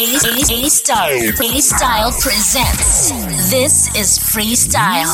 A Style. A Style presents. This is Freestyle.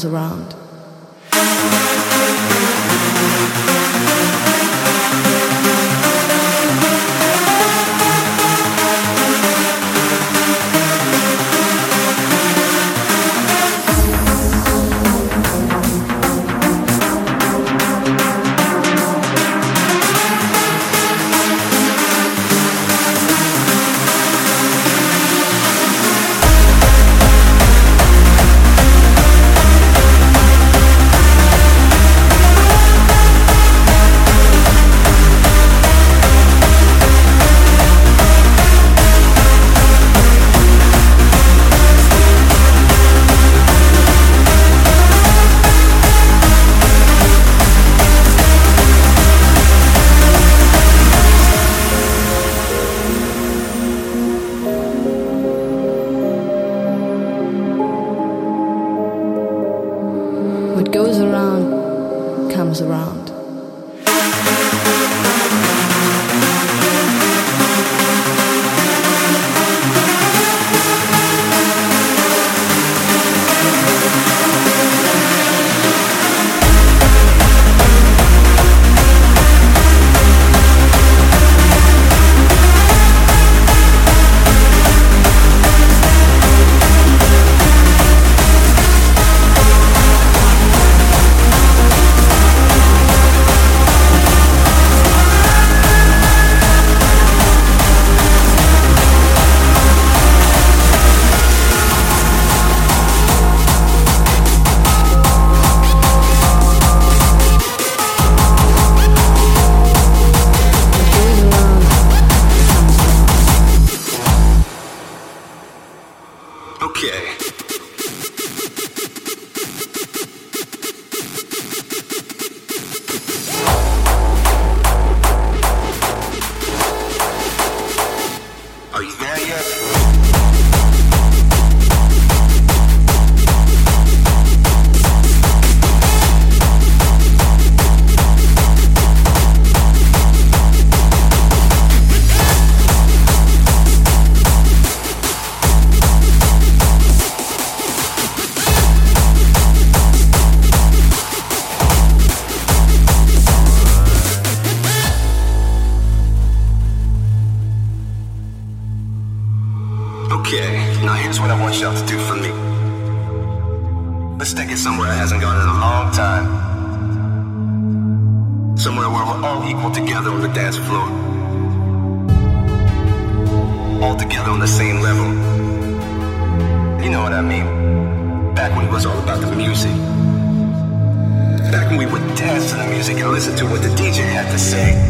Comes around. Now here's what I want y'all to do for me. Let's take it somewhere that hasn't gone in a long time. Somewhere where we're all equal together on the dance floor. All together on the same level. You know what I mean? Back when it was all about the music. Back when we would dance to the music and listen to what the DJ had to say.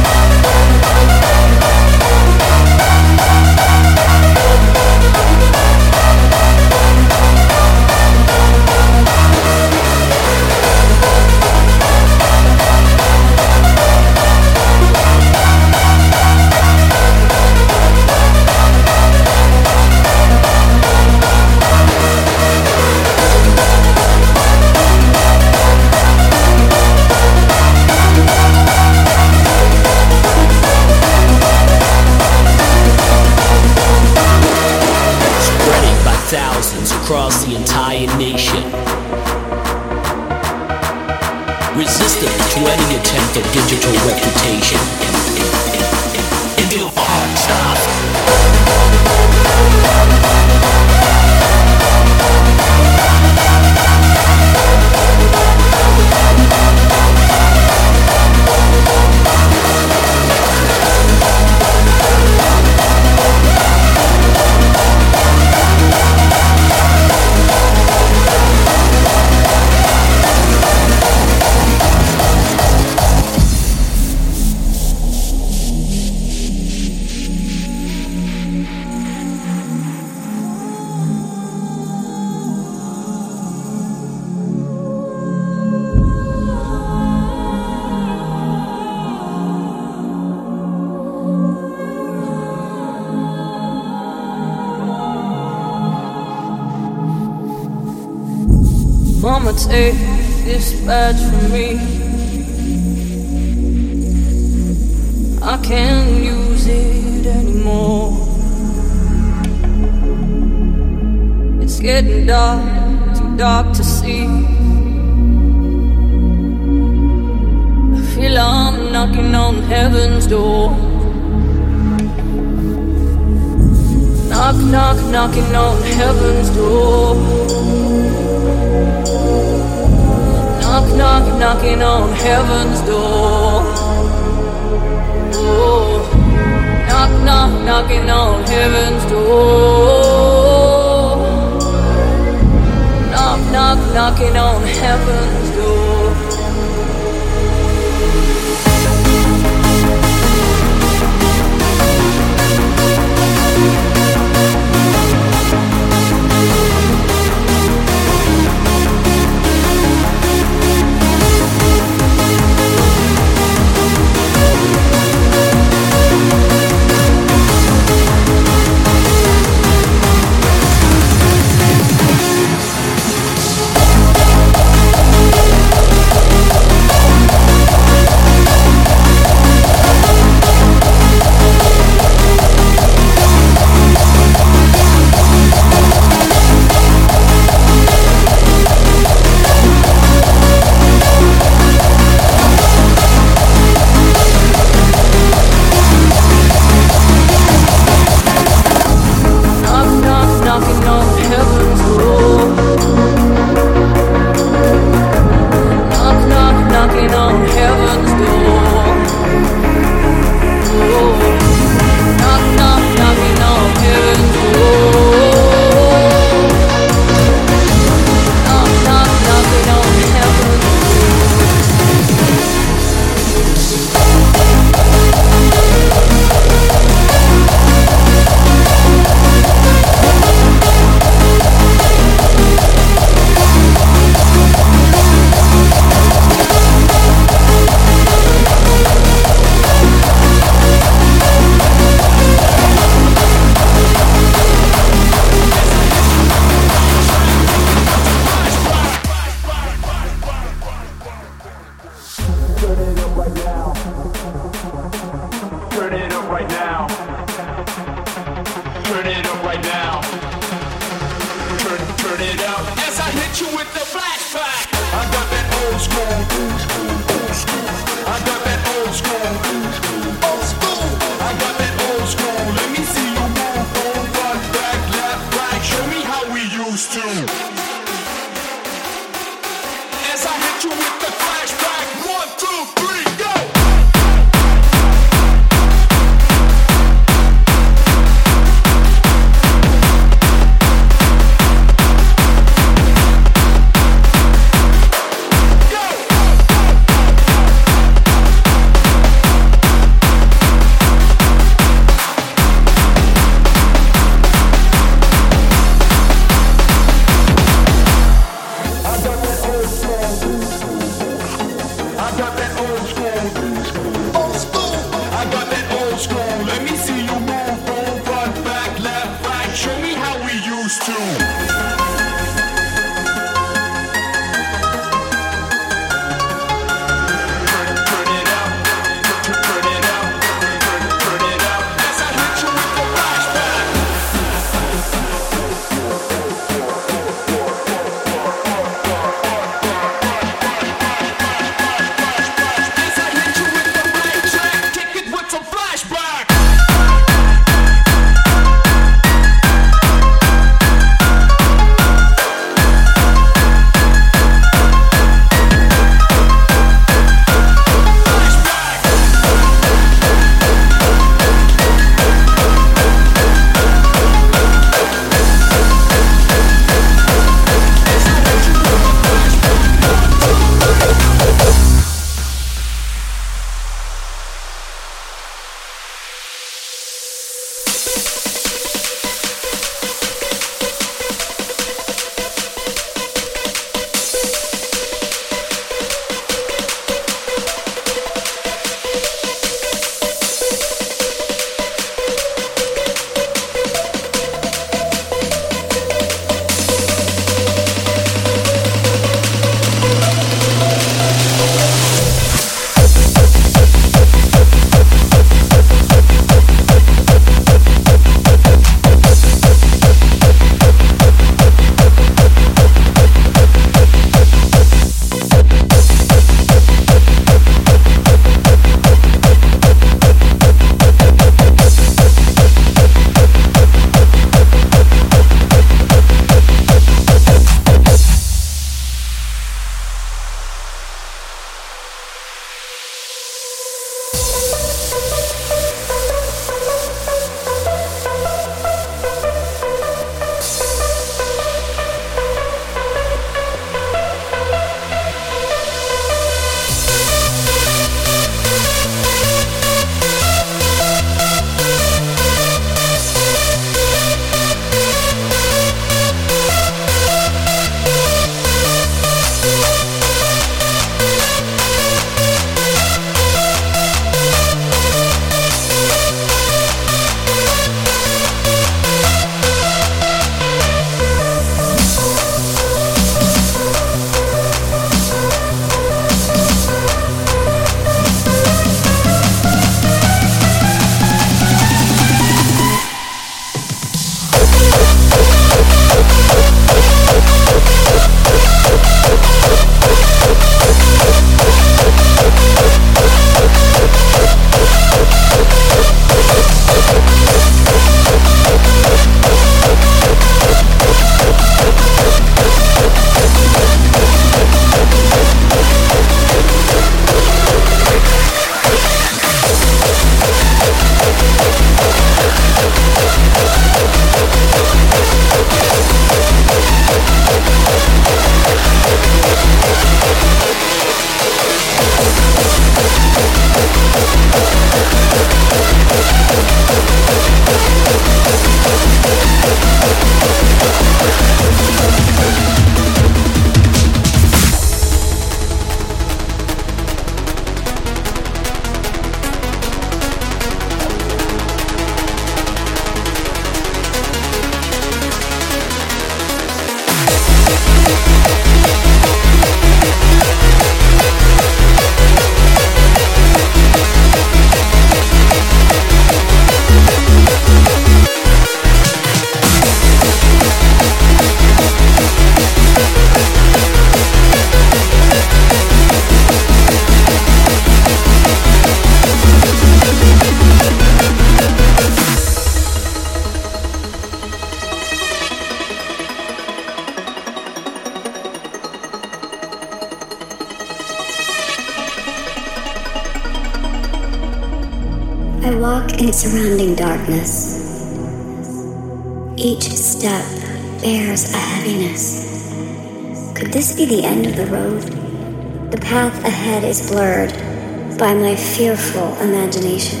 My fearful imagination.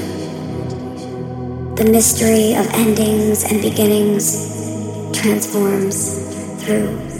The mystery of endings and beginnings transforms through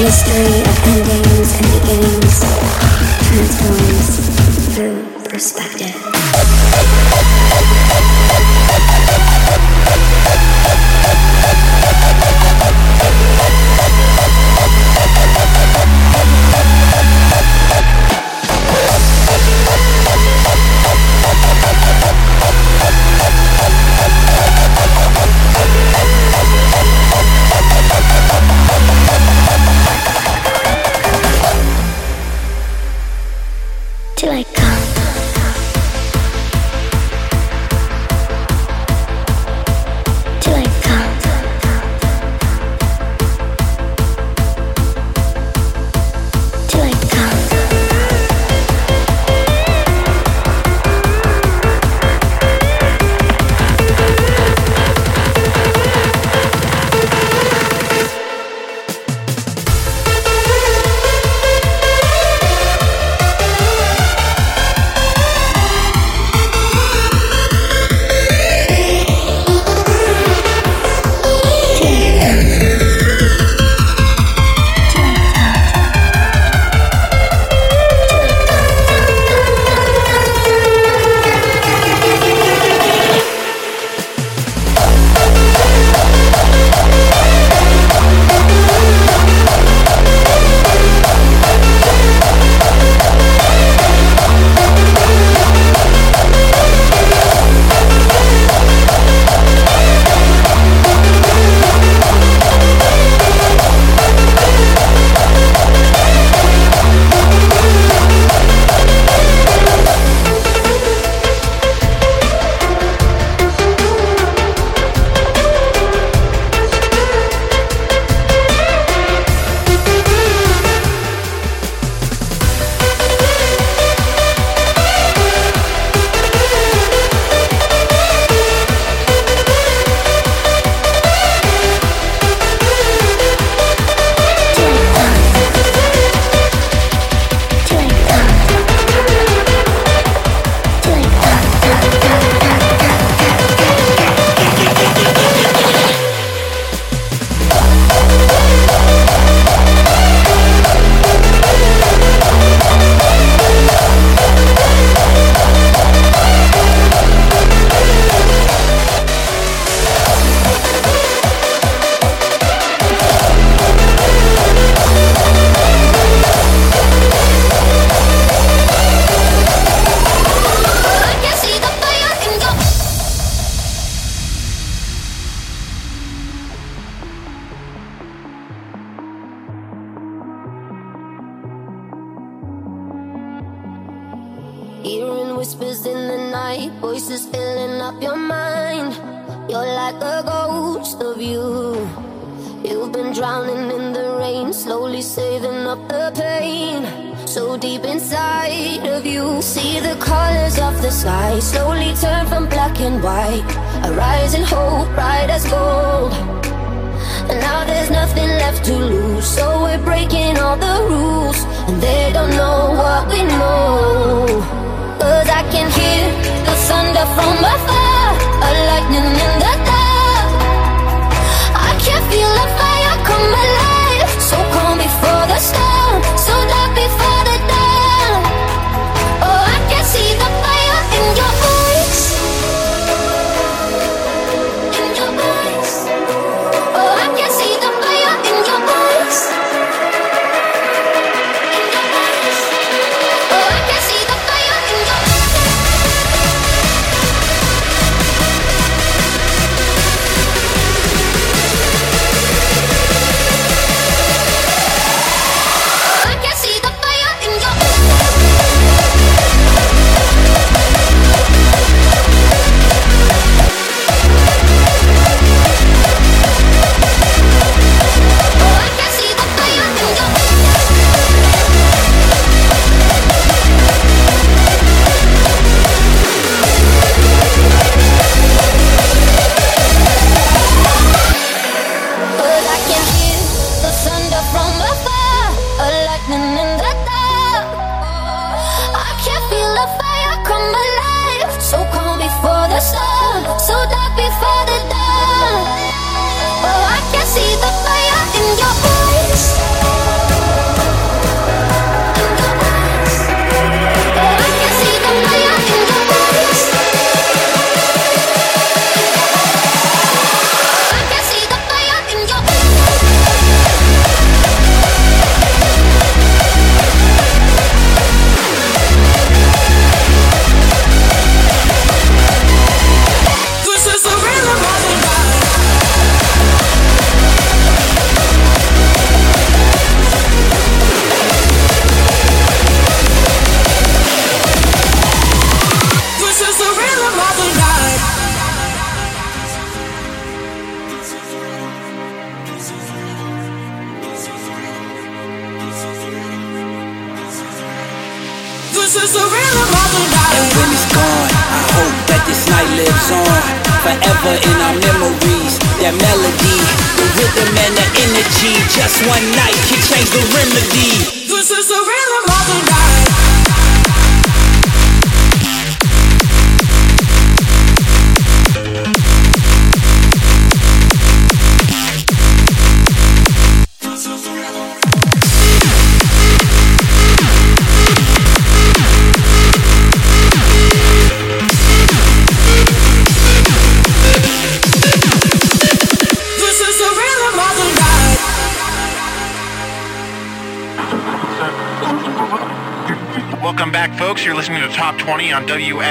mystery of endings and beginnings transforms through perspective.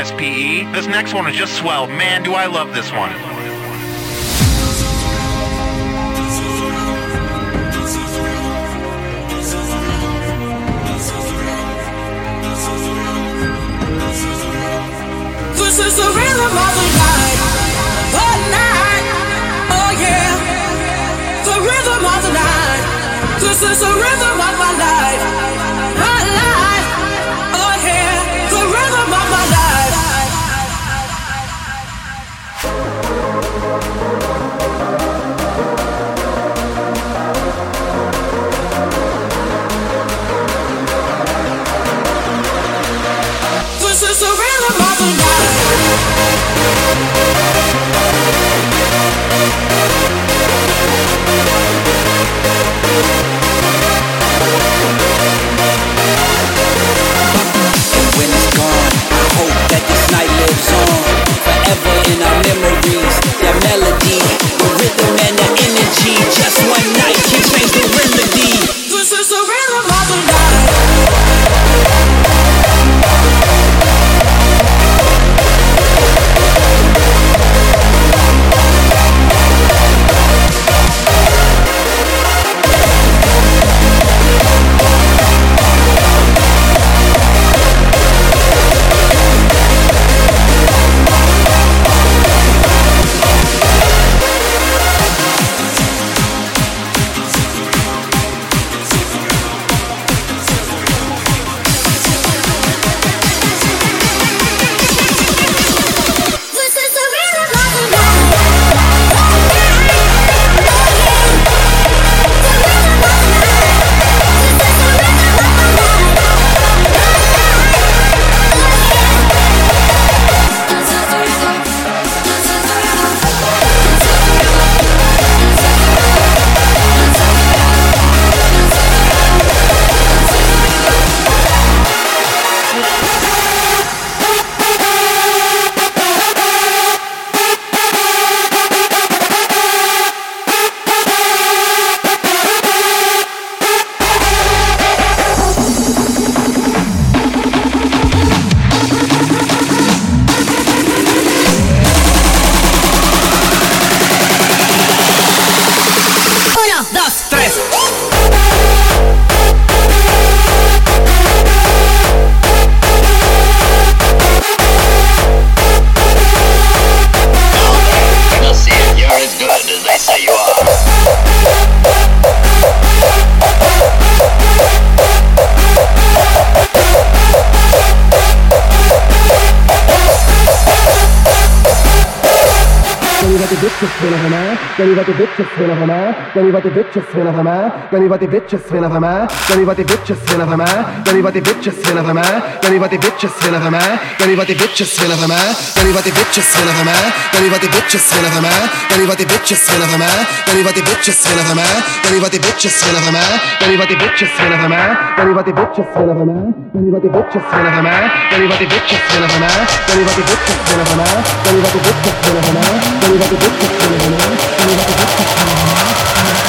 On WSPE. This next one is just swell. Man, do I love this one. what the bitches when of a man, then what the bitches when of a man, then what the bitches when of a man, then what the bitches when of a man, then what the bitches when of a man, then what the bitches when of a man, then what the bitches when of a man, then what the bitches when of a man, then what the bitches when of a man, then what the bitches when of a man, then what the bitches when of a man, then what the bitches when of a man, then what the bitches when of a man, then what the bitches when of a man, then what the bitches when of a man, then what the bitches when of a man, then what the bitches when of a man, then what the bitches when of a man, then what the bitches when of a man, then what the bitches when of a man.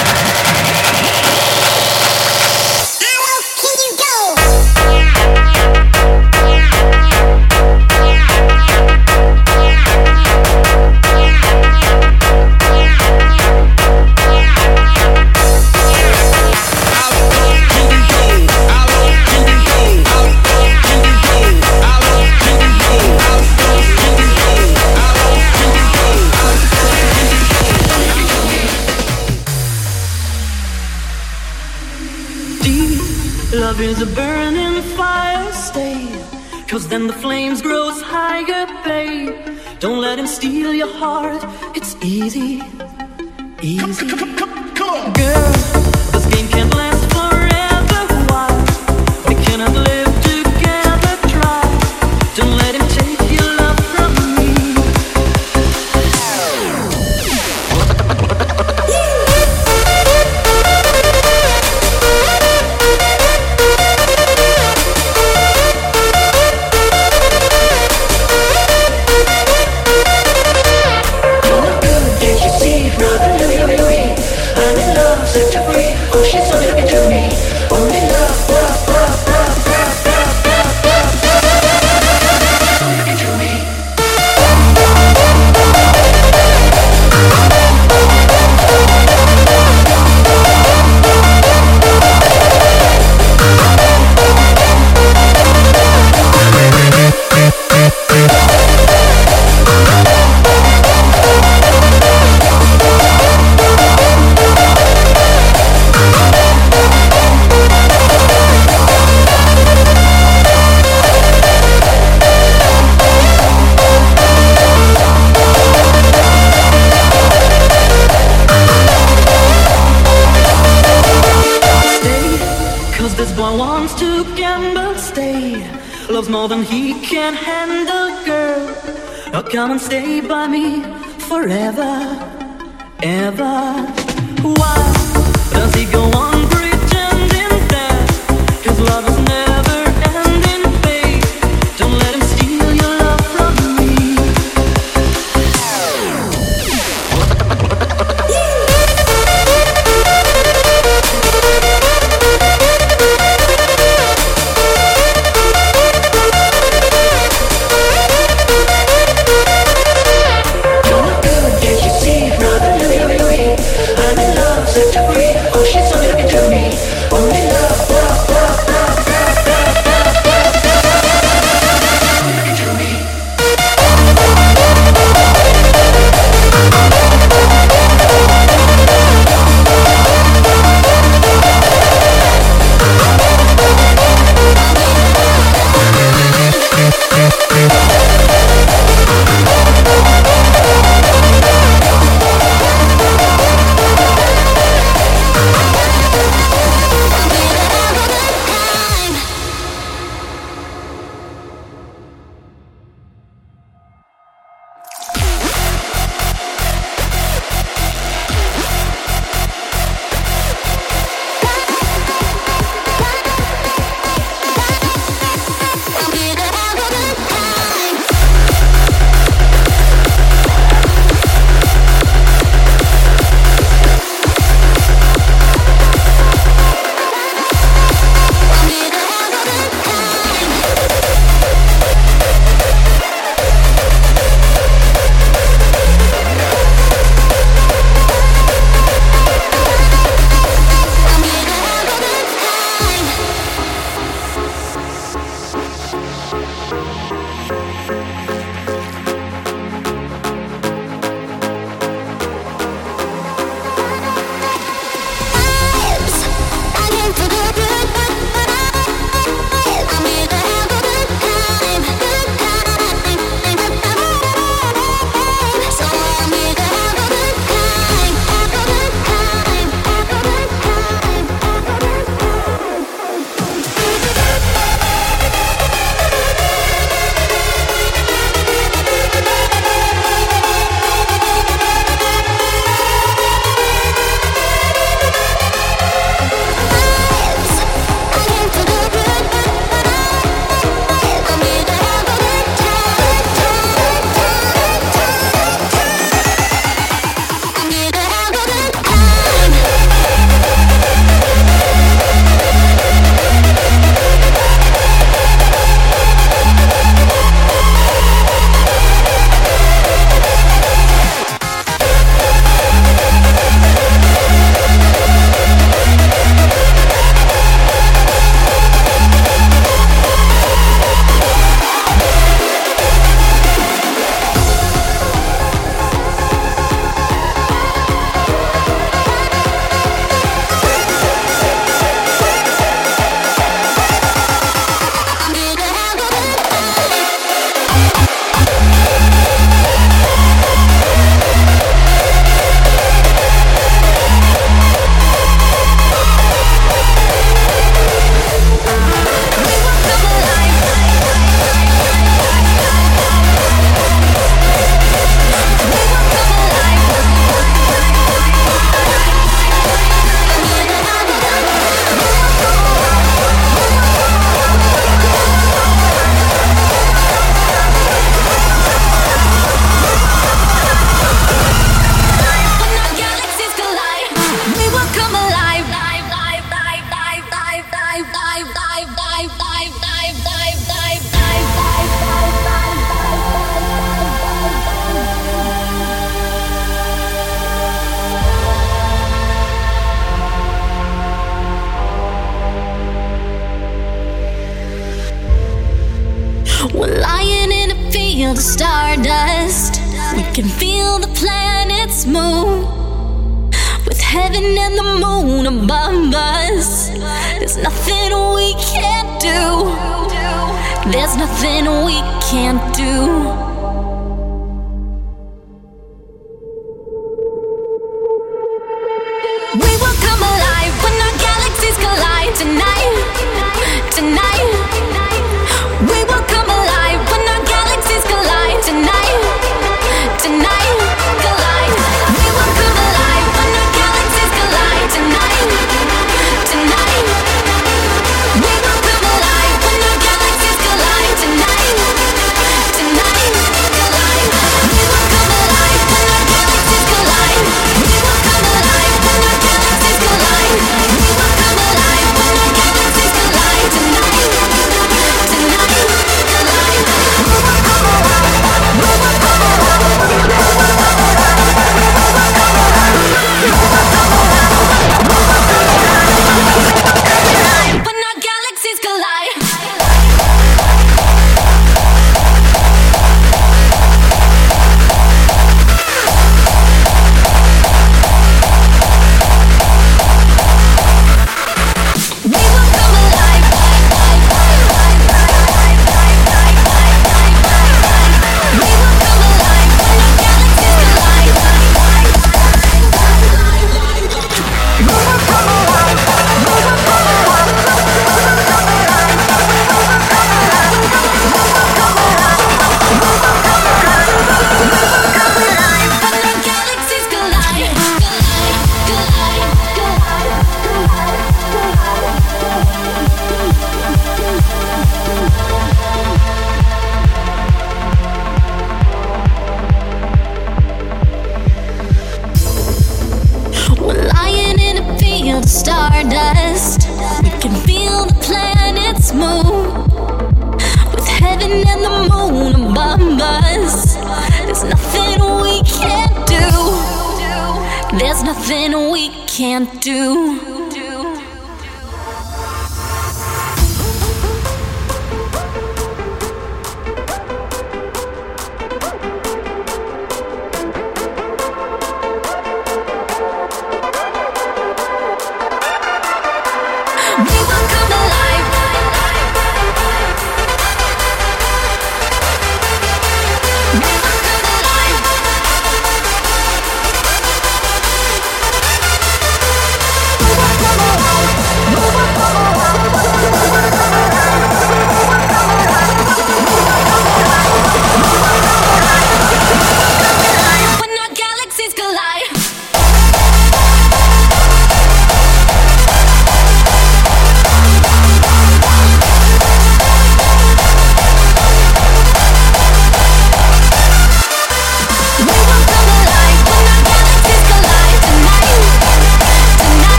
There's nothing we can't do.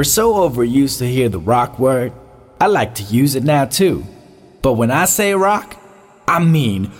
We're so overused to hear the rock word, I like to use it now too. But when I say rock, I mean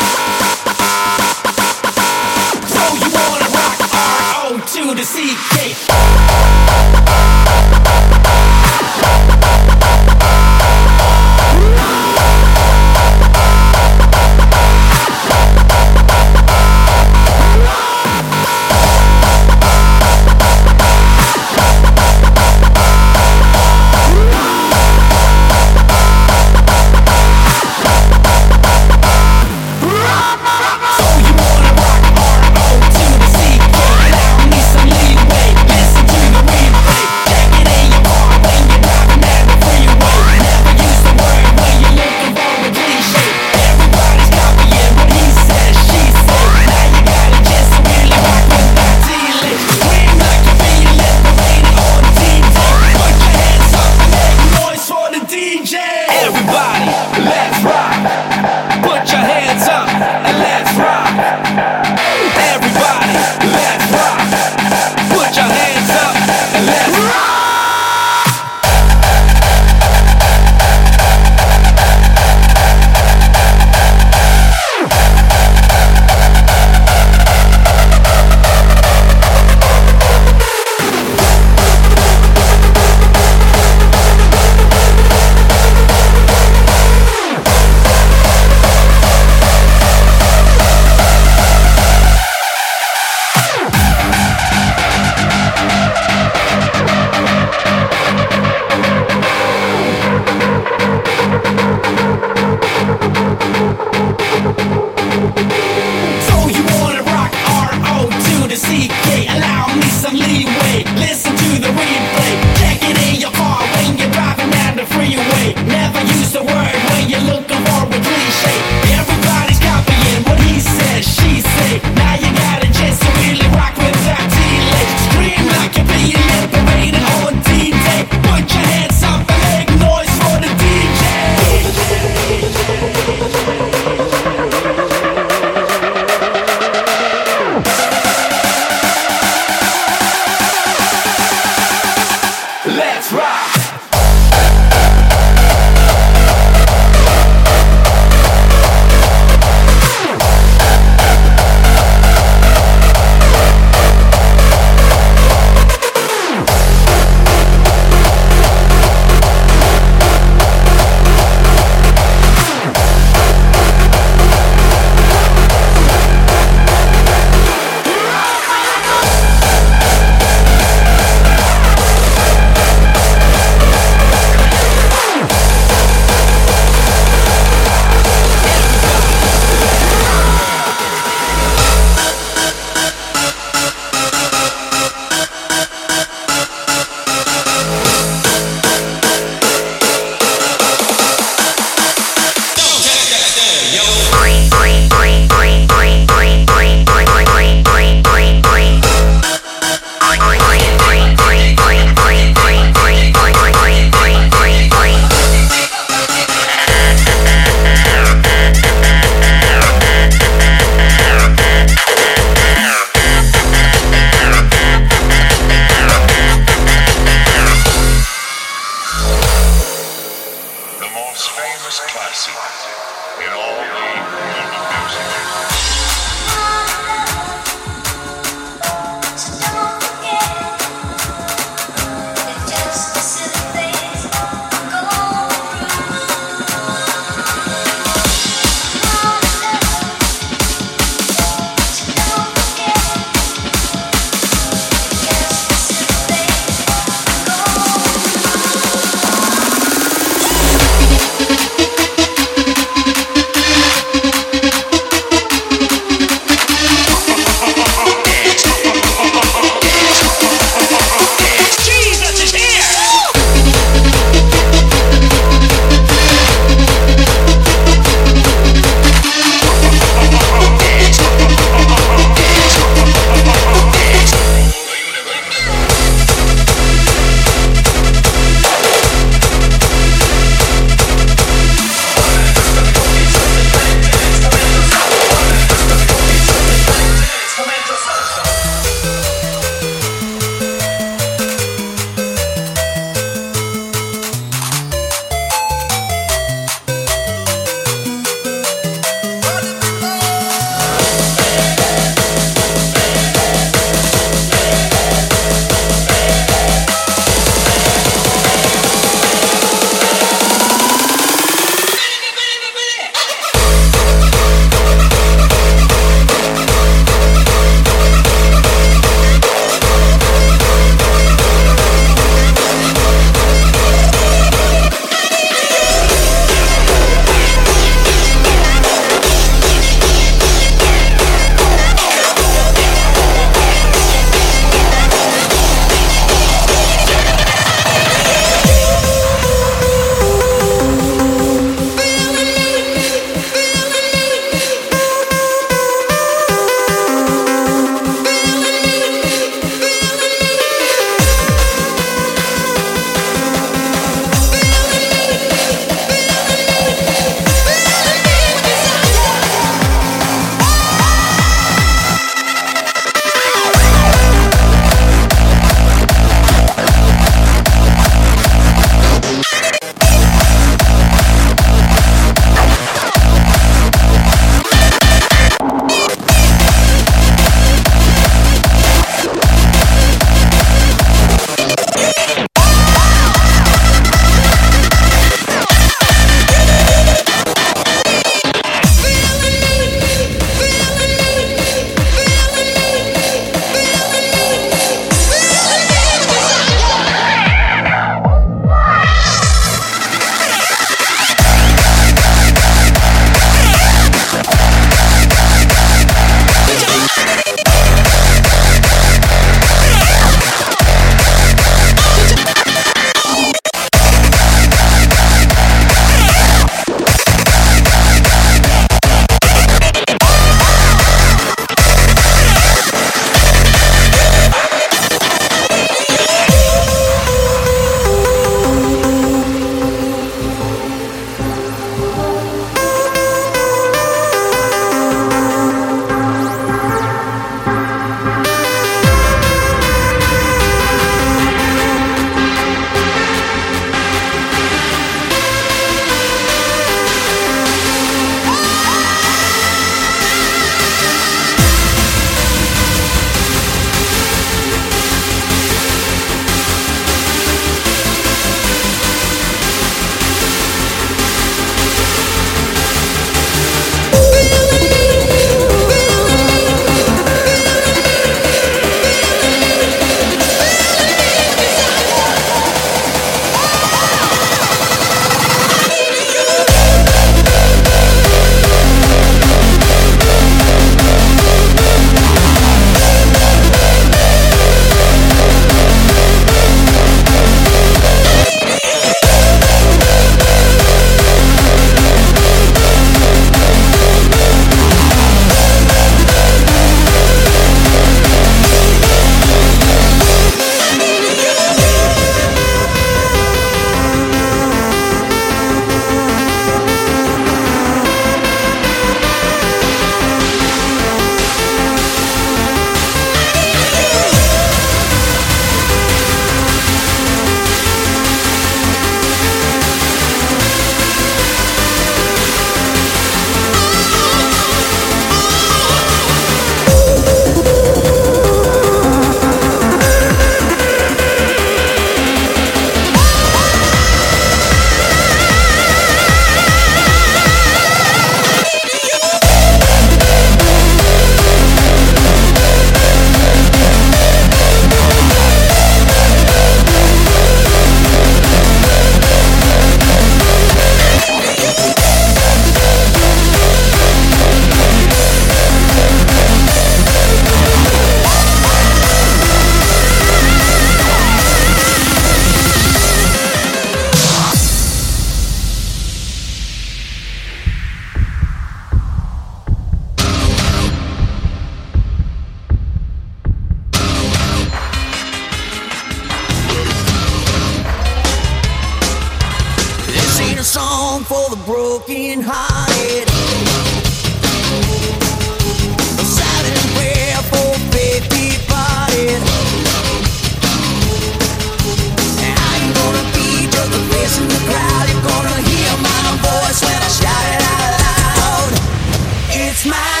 It's my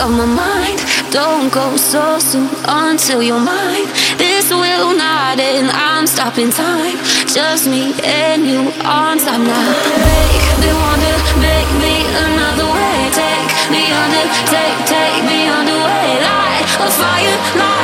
of my mind. Don't go so soon until you're mine. This will not end, I'm stopping time. Just me and you on time now. Make me wonder, make me another way. Take me under, take, take me underway. Light a fire, light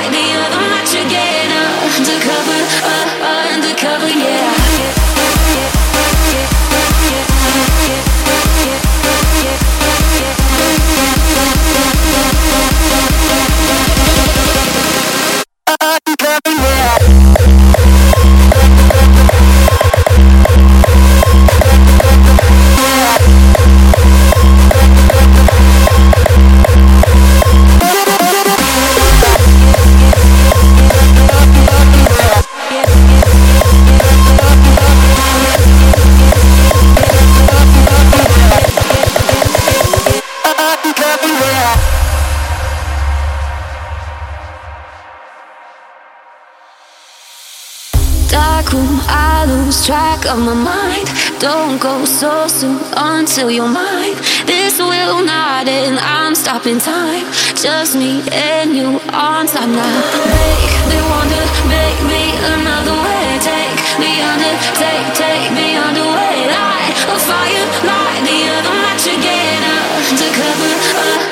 Don't go so soon until you're mine. This will not end, I'm stopping time. Just me and you on time now. Make me wonder, make me another way. Take me under, take, take me underway. Light a fire, light the other match again. Undercover,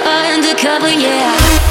uh, undercover, yeah.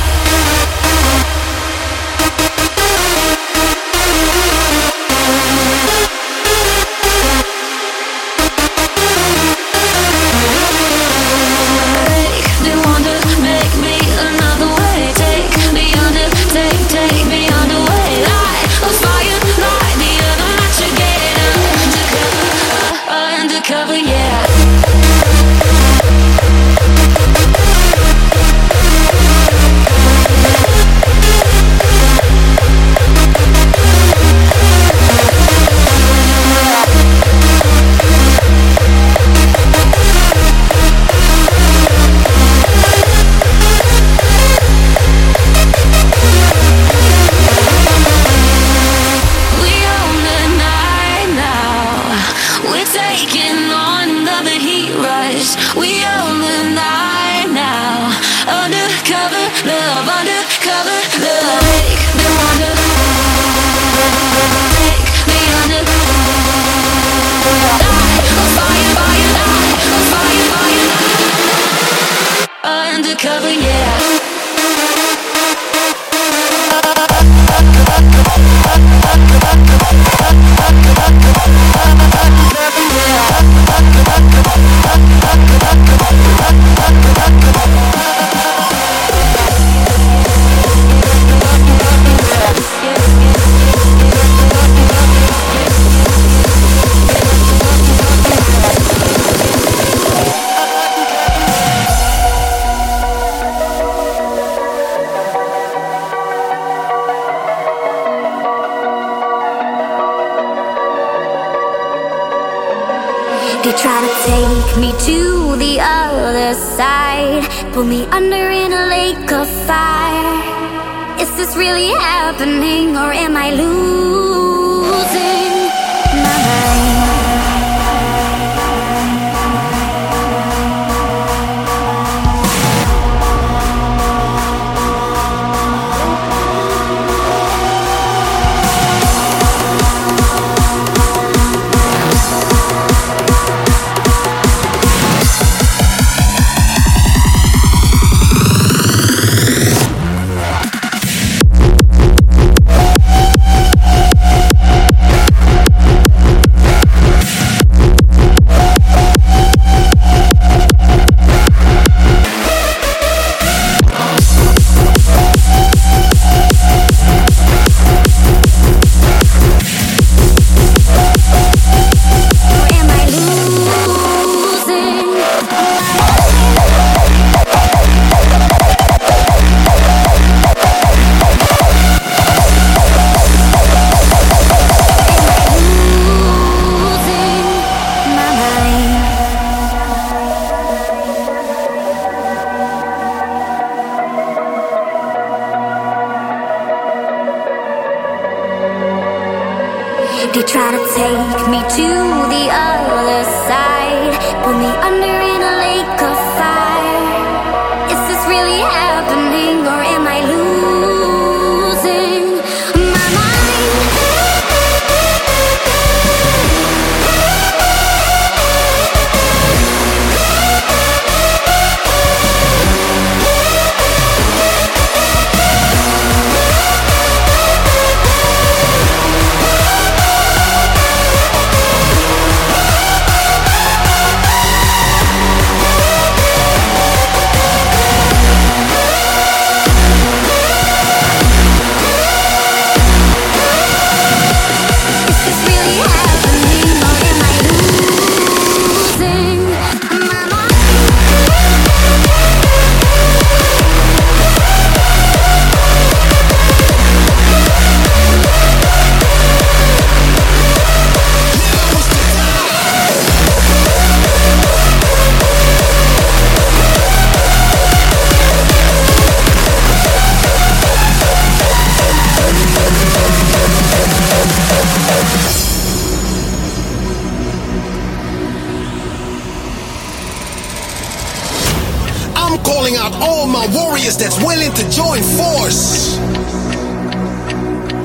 To join force.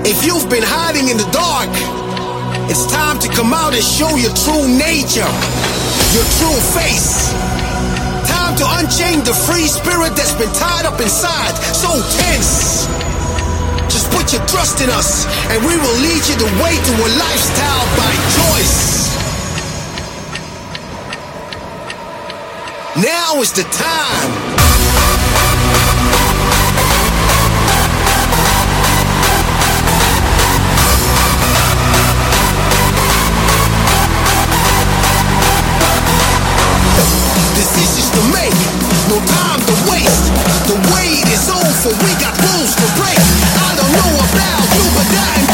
If you've been hiding in the dark, it's time to come out and show your true nature, your true face. Time to unchain the free spirit that's been tied up inside, so tense. Just put your trust in us, and we will lead you the way to a lifestyle by choice. Now is the time. To waste. The wait is over, we got rules to break. I don't know about you, but I'm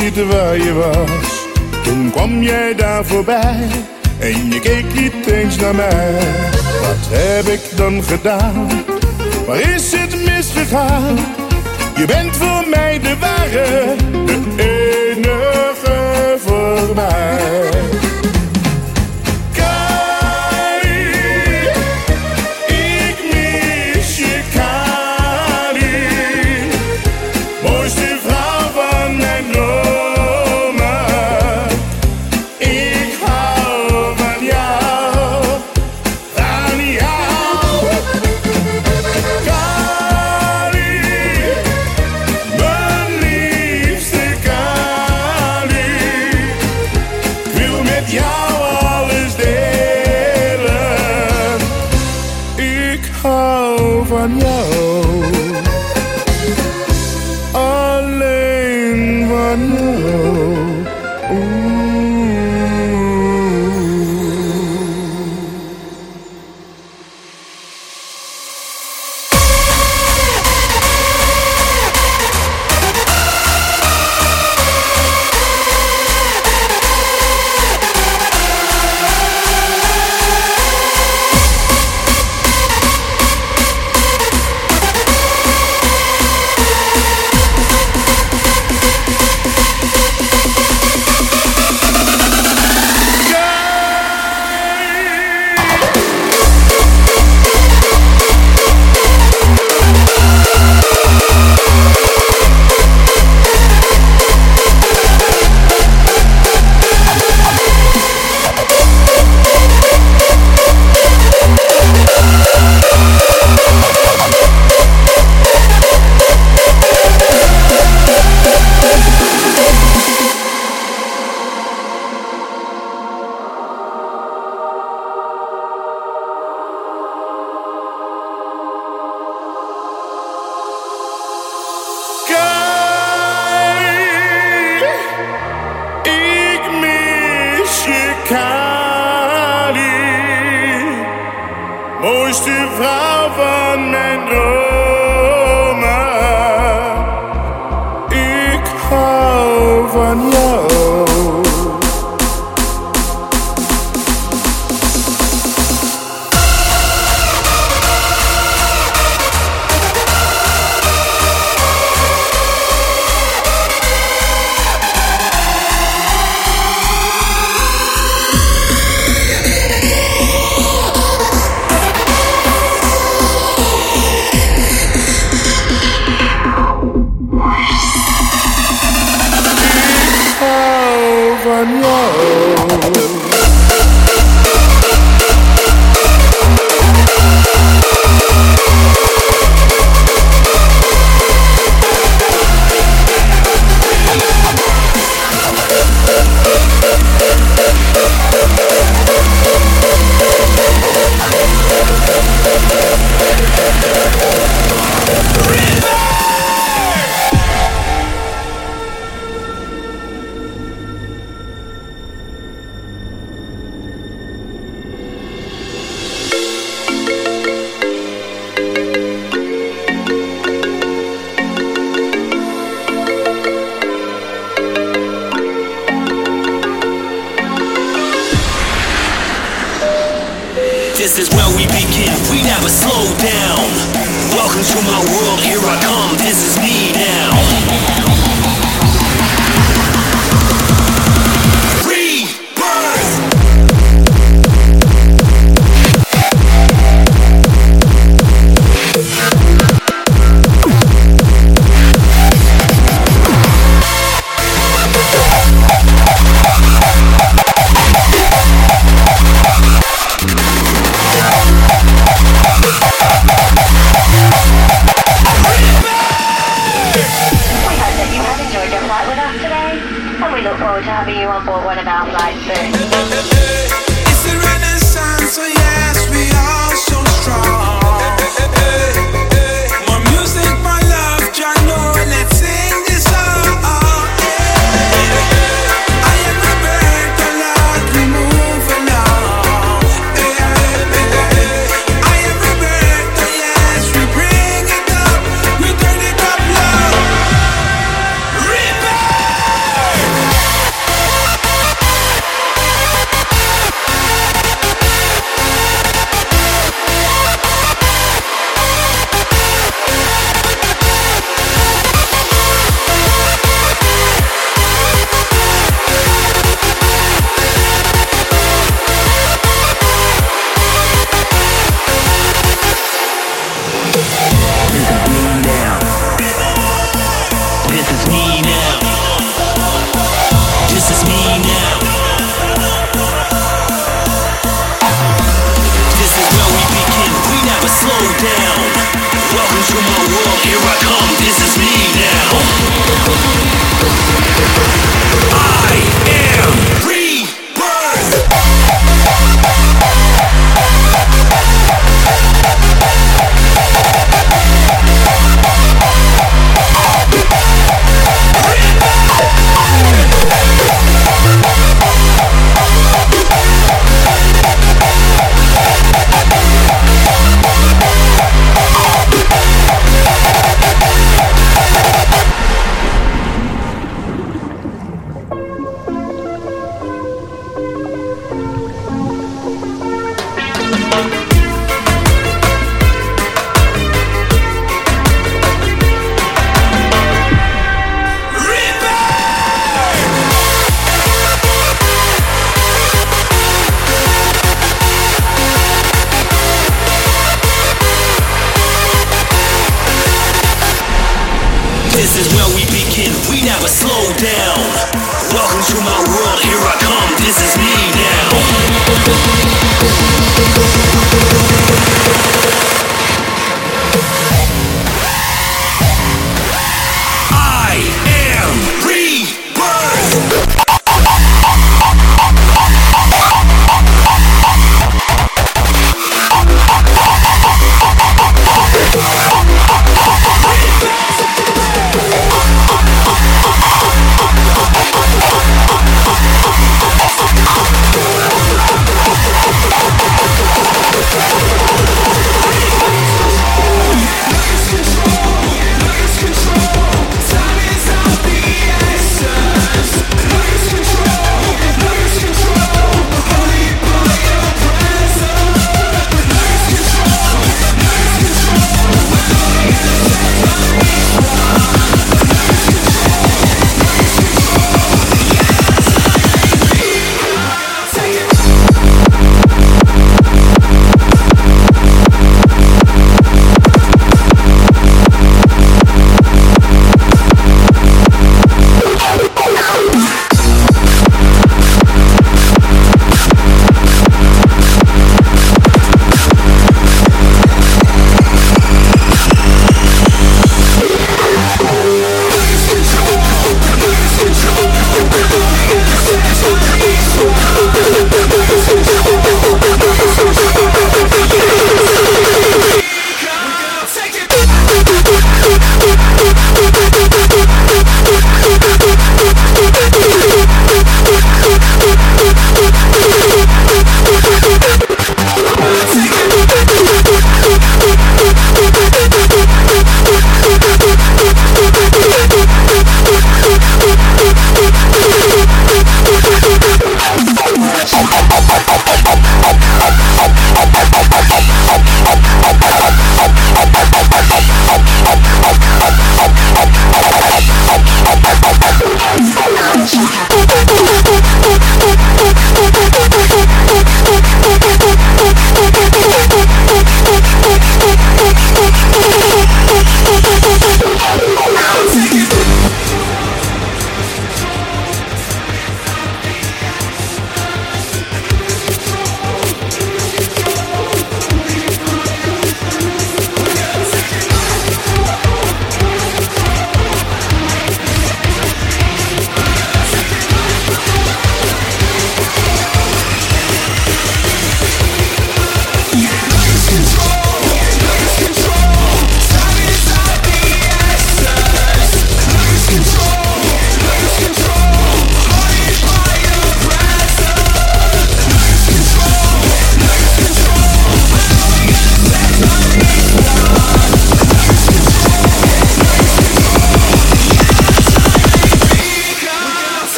je was. Toen kwam jij daar voorbij en je keek niet eens naar mij. Wat heb ik dan gedaan? Waar is het misgegaan? Je bent voor mij de ware, de enige voor mij.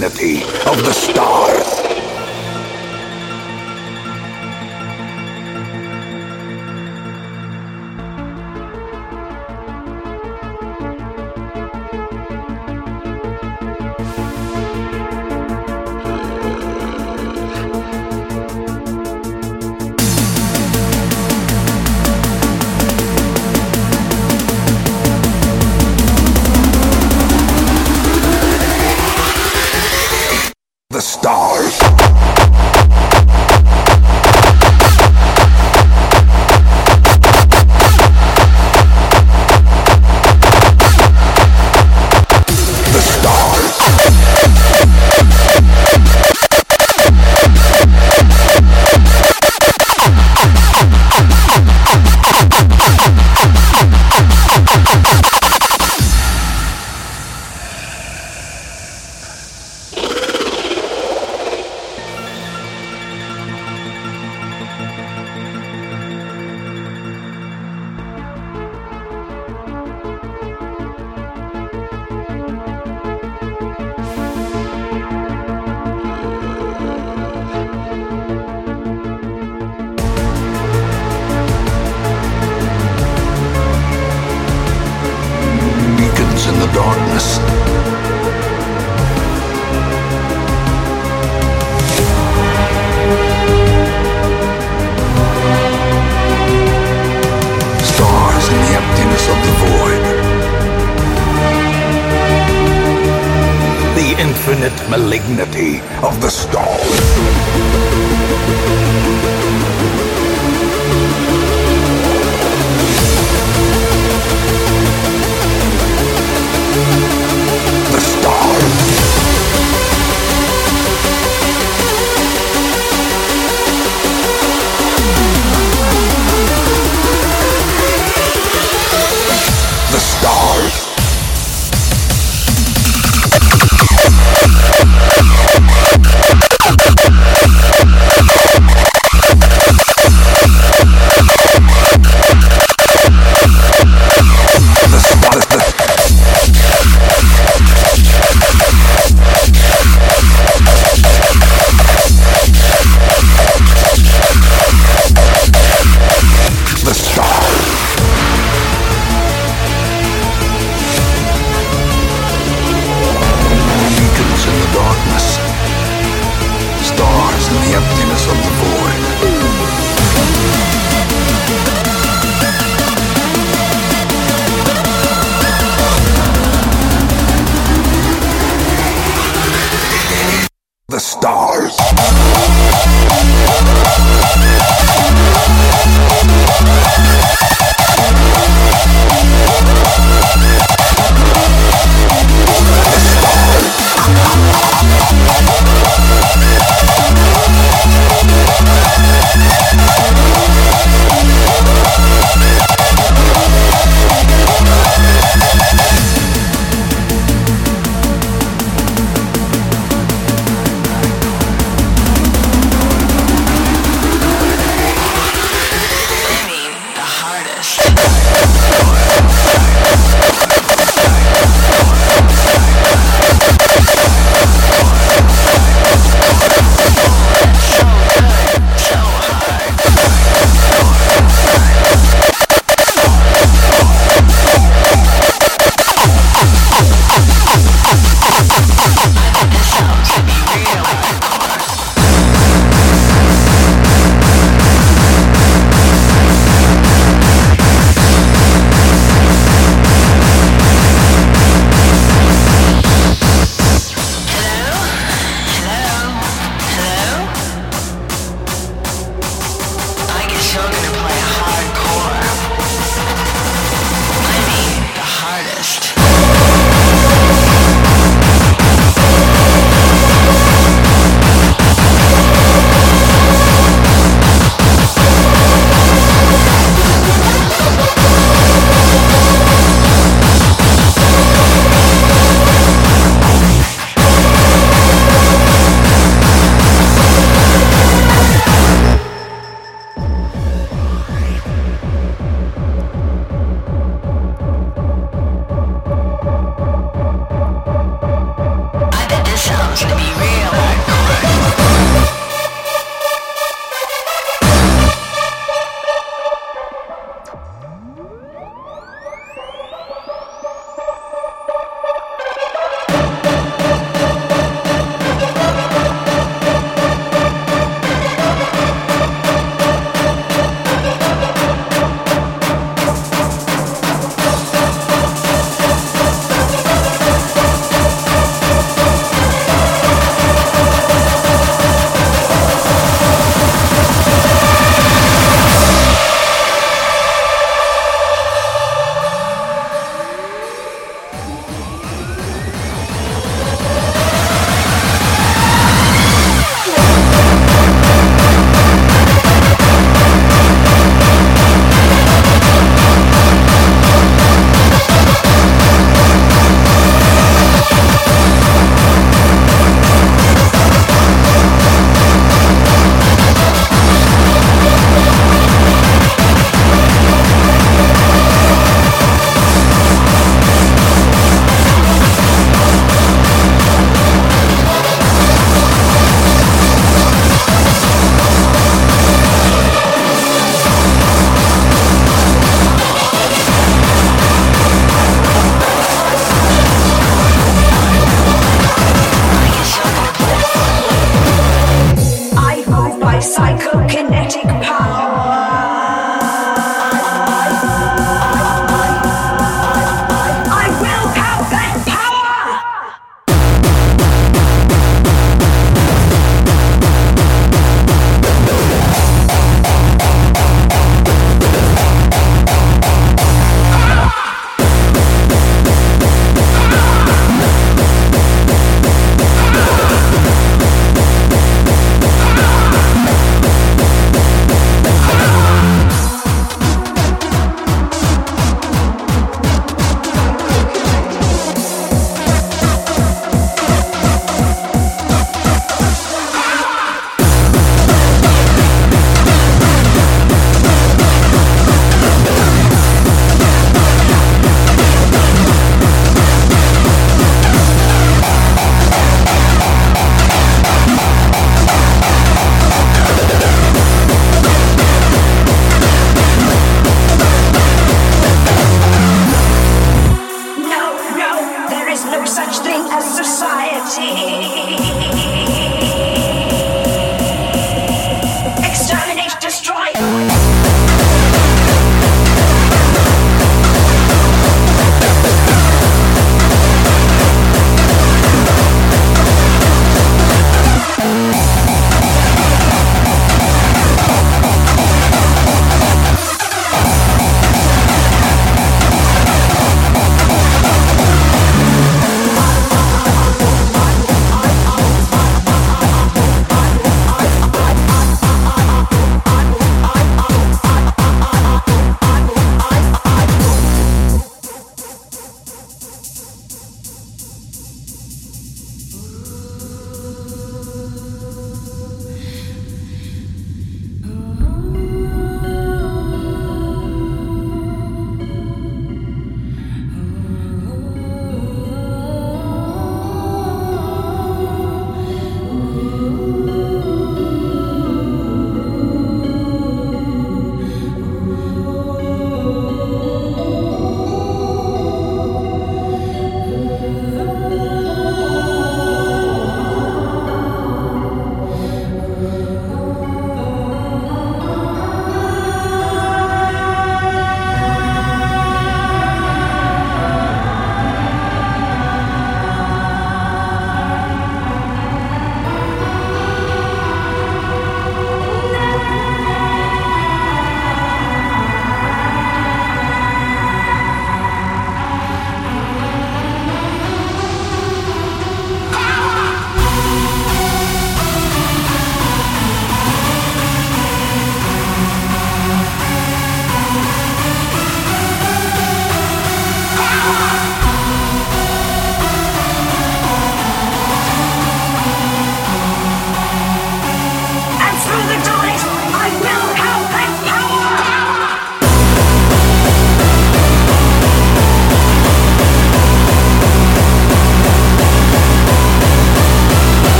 The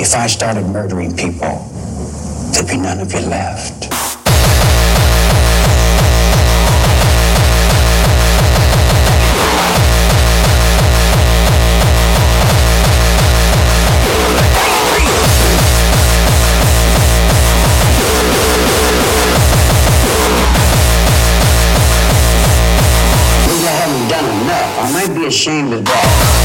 If I started murdering people, there'd be none of you left. ashamed of that.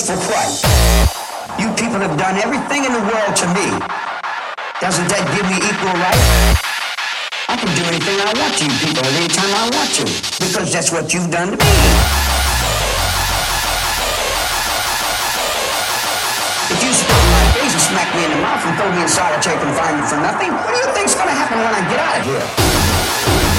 for what? You people have done everything in the world to me. Doesn't that give me equal rights? I can do anything I want to you people at any time I want to, because that's what you've done to me. If you spit in my face and smack me in the mouth and throw me in solitary confinement for nothing, what do you think's gonna happen when I get out of here?